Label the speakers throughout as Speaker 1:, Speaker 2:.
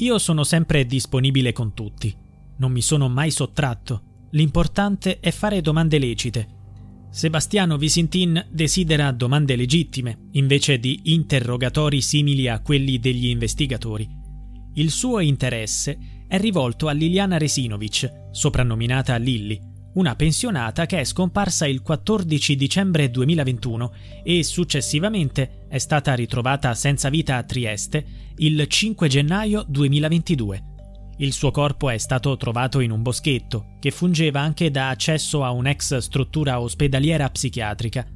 Speaker 1: Io sono sempre disponibile con tutti. Non mi sono mai sottratto. L'importante è fare domande lecite. Sebastiano Visintin desidera domande legittime, invece di interrogatori simili a quelli degli investigatori. Il suo interesse è rivolto a Liliana Resinovic, soprannominata Lilly, una pensionata che è scomparsa il 14 dicembre 2021 e successivamente è stata ritrovata senza vita a Trieste il 5 gennaio 2022. Il suo corpo è stato trovato in un boschetto, che fungeva anche da accesso a un'ex struttura ospedaliera psichiatrica.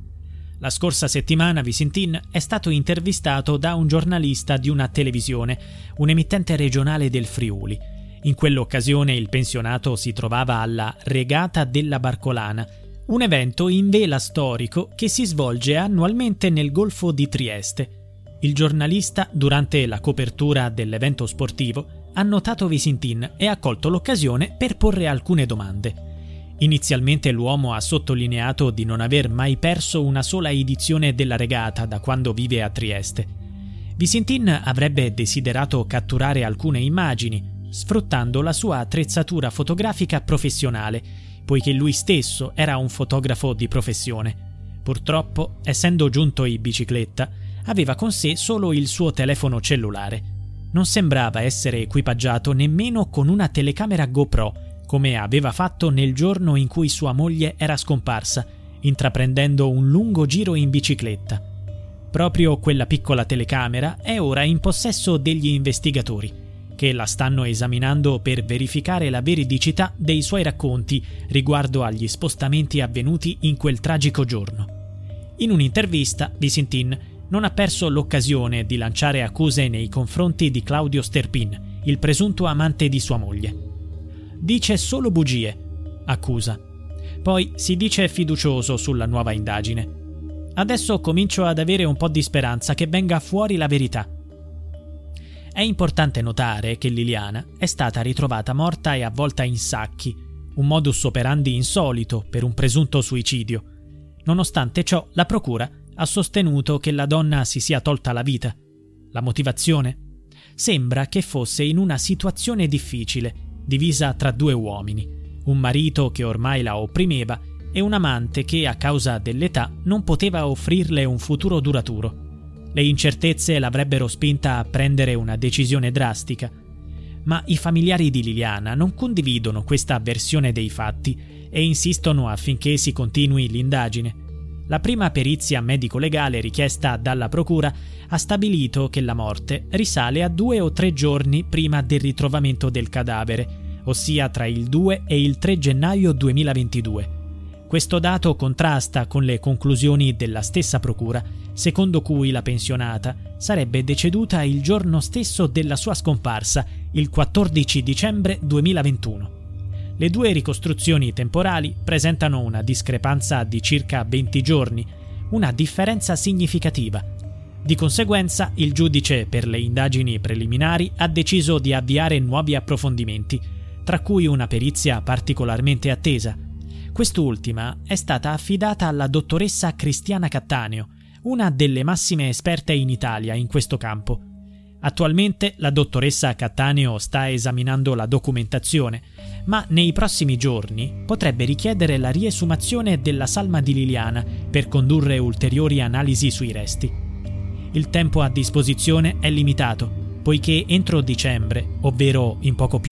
Speaker 1: La scorsa settimana Visintin è stato intervistato da un giornalista di una televisione, un emittente regionale del Friuli, in quell'occasione il pensionato si trovava alla Regata della Barcolana, un evento in vela storico che si svolge annualmente nel Golfo di Trieste. Il giornalista, durante la copertura dell'evento sportivo, ha notato Visintin e ha colto l'occasione per porre alcune domande. Inizialmente l'uomo ha sottolineato di non aver mai perso una sola edizione della regata da quando vive a Trieste. Visintin avrebbe desiderato catturare alcune immagini, sfruttando la sua attrezzatura fotografica professionale, poiché lui stesso era un fotografo di professione. Purtroppo, essendo giunto in bicicletta, aveva con sé solo il suo telefono cellulare. Non sembrava essere equipaggiato nemmeno con una telecamera GoPro, come aveva fatto nel giorno in cui sua moglie era scomparsa, intraprendendo un lungo giro in bicicletta. Proprio quella piccola telecamera è ora in possesso degli investigatori che la stanno esaminando per verificare la veridicità dei suoi racconti riguardo agli spostamenti avvenuti in quel tragico giorno. In un'intervista, Visintin non ha perso l'occasione di lanciare accuse nei confronti di Claudio Sterpin, il presunto amante di sua moglie. Dice solo bugie, accusa. Poi si dice fiducioso sulla nuova indagine. Adesso comincio ad avere un po' di speranza che venga fuori la verità. È importante notare che Liliana è stata ritrovata morta e avvolta in sacchi, un modus operandi insolito per un presunto suicidio. Nonostante ciò, la procura ha sostenuto che la donna si sia tolta la vita. La motivazione? Sembra che fosse in una situazione difficile, divisa tra due uomini, un marito che ormai la opprimeva e un amante che a causa dell'età non poteva offrirle un futuro duraturo. Le incertezze l'avrebbero spinta a prendere una decisione drastica. Ma i familiari di Liliana non condividono questa versione dei fatti e insistono affinché si continui l'indagine. La prima perizia medico-legale richiesta dalla Procura ha stabilito che la morte risale a due o tre giorni prima del ritrovamento del cadavere, ossia tra il 2 e il 3 gennaio 2022. Questo dato contrasta con le conclusioni della stessa Procura, secondo cui la pensionata sarebbe deceduta il giorno stesso della sua scomparsa, il 14 dicembre 2021. Le due ricostruzioni temporali presentano una discrepanza di circa 20 giorni, una differenza significativa. Di conseguenza, il giudice per le indagini preliminari ha deciso di avviare nuovi approfondimenti, tra cui una perizia particolarmente attesa. Quest'ultima è stata affidata alla dottoressa Cristiana Cattaneo, una delle massime esperte in Italia in questo campo. Attualmente la dottoressa Cattaneo sta esaminando la documentazione, ma nei prossimi giorni potrebbe richiedere la riesumazione della salma di Liliana per condurre ulteriori analisi sui resti. Il tempo a disposizione è limitato, poiché entro dicembre, ovvero in poco più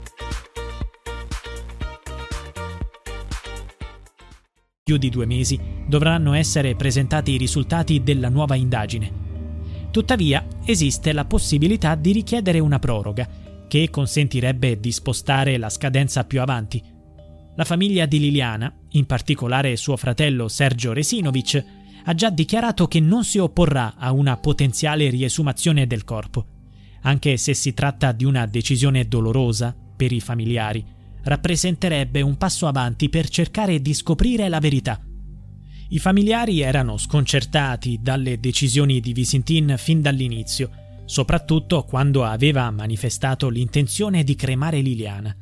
Speaker 1: Più di due mesi dovranno essere presentati i risultati della nuova indagine. Tuttavia esiste la possibilità di richiedere una proroga, che consentirebbe di spostare la scadenza più avanti. La famiglia di Liliana, in particolare suo fratello Sergio Resinovic, ha già dichiarato che non si opporrà a una potenziale riesumazione del corpo, anche se si tratta di una decisione dolorosa per i familiari rappresenterebbe un passo avanti per cercare di scoprire la verità. I familiari erano sconcertati dalle decisioni di Visintin fin dall'inizio, soprattutto quando aveva manifestato l'intenzione di cremare Liliana.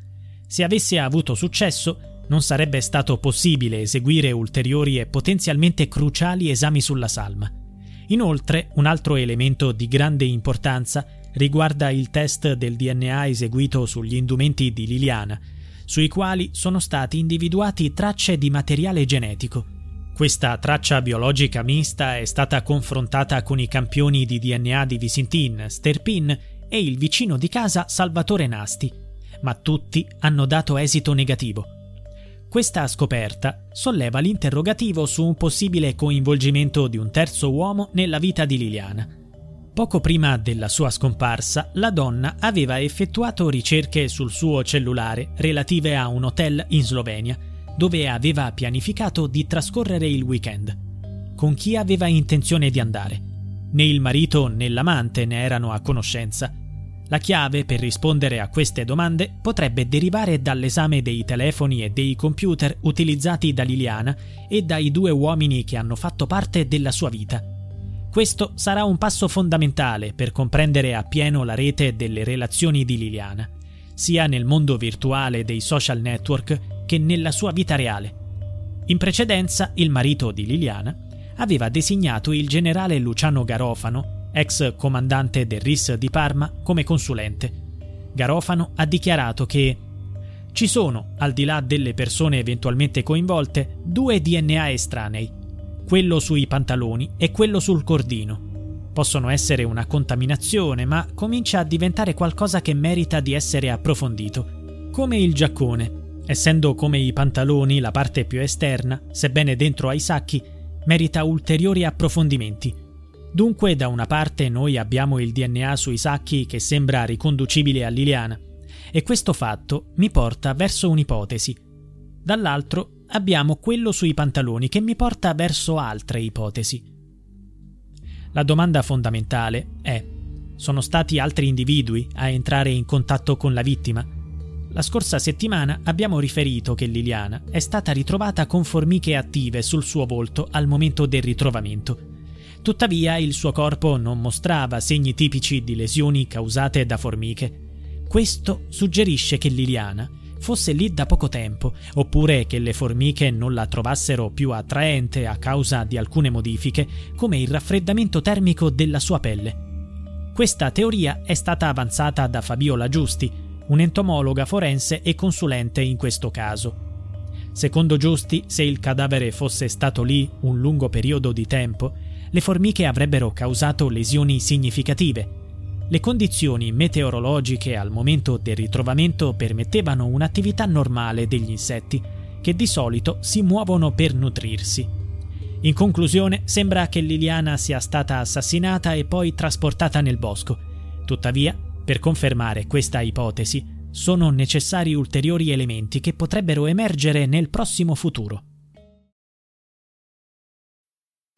Speaker 1: Se avesse avuto successo, non sarebbe stato possibile eseguire ulteriori e potenzialmente cruciali esami sulla salma. Inoltre, un altro elemento di grande importanza riguarda il test del DNA eseguito sugli indumenti di Liliana, sui quali sono stati individuati tracce di materiale genetico. Questa traccia biologica mista è stata confrontata con i campioni di DNA di Visintin, Sterpin e il vicino di casa Salvatore Nasti, ma tutti hanno dato esito negativo. Questa scoperta solleva l'interrogativo su un possibile coinvolgimento di un terzo uomo nella vita di Liliana. Poco prima della sua scomparsa, la donna aveva effettuato ricerche sul suo cellulare relative a un hotel in Slovenia, dove aveva pianificato di trascorrere il weekend. Con chi aveva intenzione di andare? Né il marito né l'amante ne erano a conoscenza. La chiave per rispondere a queste domande potrebbe derivare dall'esame dei telefoni e dei computer utilizzati da Liliana e dai due uomini che hanno fatto parte della sua vita questo sarà un passo fondamentale per comprendere appieno la rete delle relazioni di Liliana, sia nel mondo virtuale dei social network che nella sua vita reale. In precedenza, il marito di Liliana aveva designato il generale Luciano Garofano, ex comandante del RIS di Parma, come consulente. Garofano ha dichiarato che ci sono, al di là delle persone eventualmente coinvolte, due DNA estranei, quello sui pantaloni e quello sul cordino. Possono essere una contaminazione, ma comincia a diventare qualcosa che merita di essere approfondito. Come il giaccone. Essendo come i pantaloni la parte più esterna, sebbene dentro ai sacchi, merita ulteriori approfondimenti. Dunque, da una parte noi abbiamo il DNA sui sacchi che sembra riconducibile a Liliana, e questo fatto mi porta verso un'ipotesi. Dall'altro abbiamo quello sui pantaloni che mi porta verso altre ipotesi. La domanda fondamentale è: sono stati altri individui a entrare in contatto con la vittima? La scorsa settimana abbiamo riferito che Liliana è stata ritrovata con formiche attive sul suo volto al momento del ritrovamento. Tuttavia il suo corpo non mostrava segni tipici di lesioni causate da formiche. Questo suggerisce che Liliana fosse lì da poco tempo, oppure che le formiche non la trovassero più attraente a causa di alcune modifiche, come il raffreddamento termico della sua pelle. Questa teoria è stata avanzata da Fabiola Giusti, un'entomologa forense e consulente in questo caso. Secondo Giusti, se il cadavere fosse stato lì un lungo periodo di tempo, le formiche avrebbero causato lesioni significative. Le condizioni meteorologiche al momento del ritrovamento permettevano un'attività normale degli insetti, che di solito si muovono per nutrirsi. In conclusione, sembra che Liliana sia stata assassinata e poi trasportata nel bosco. Tuttavia, per confermare questa ipotesi, sono necessari ulteriori elementi che potrebbero emergere nel prossimo futuro.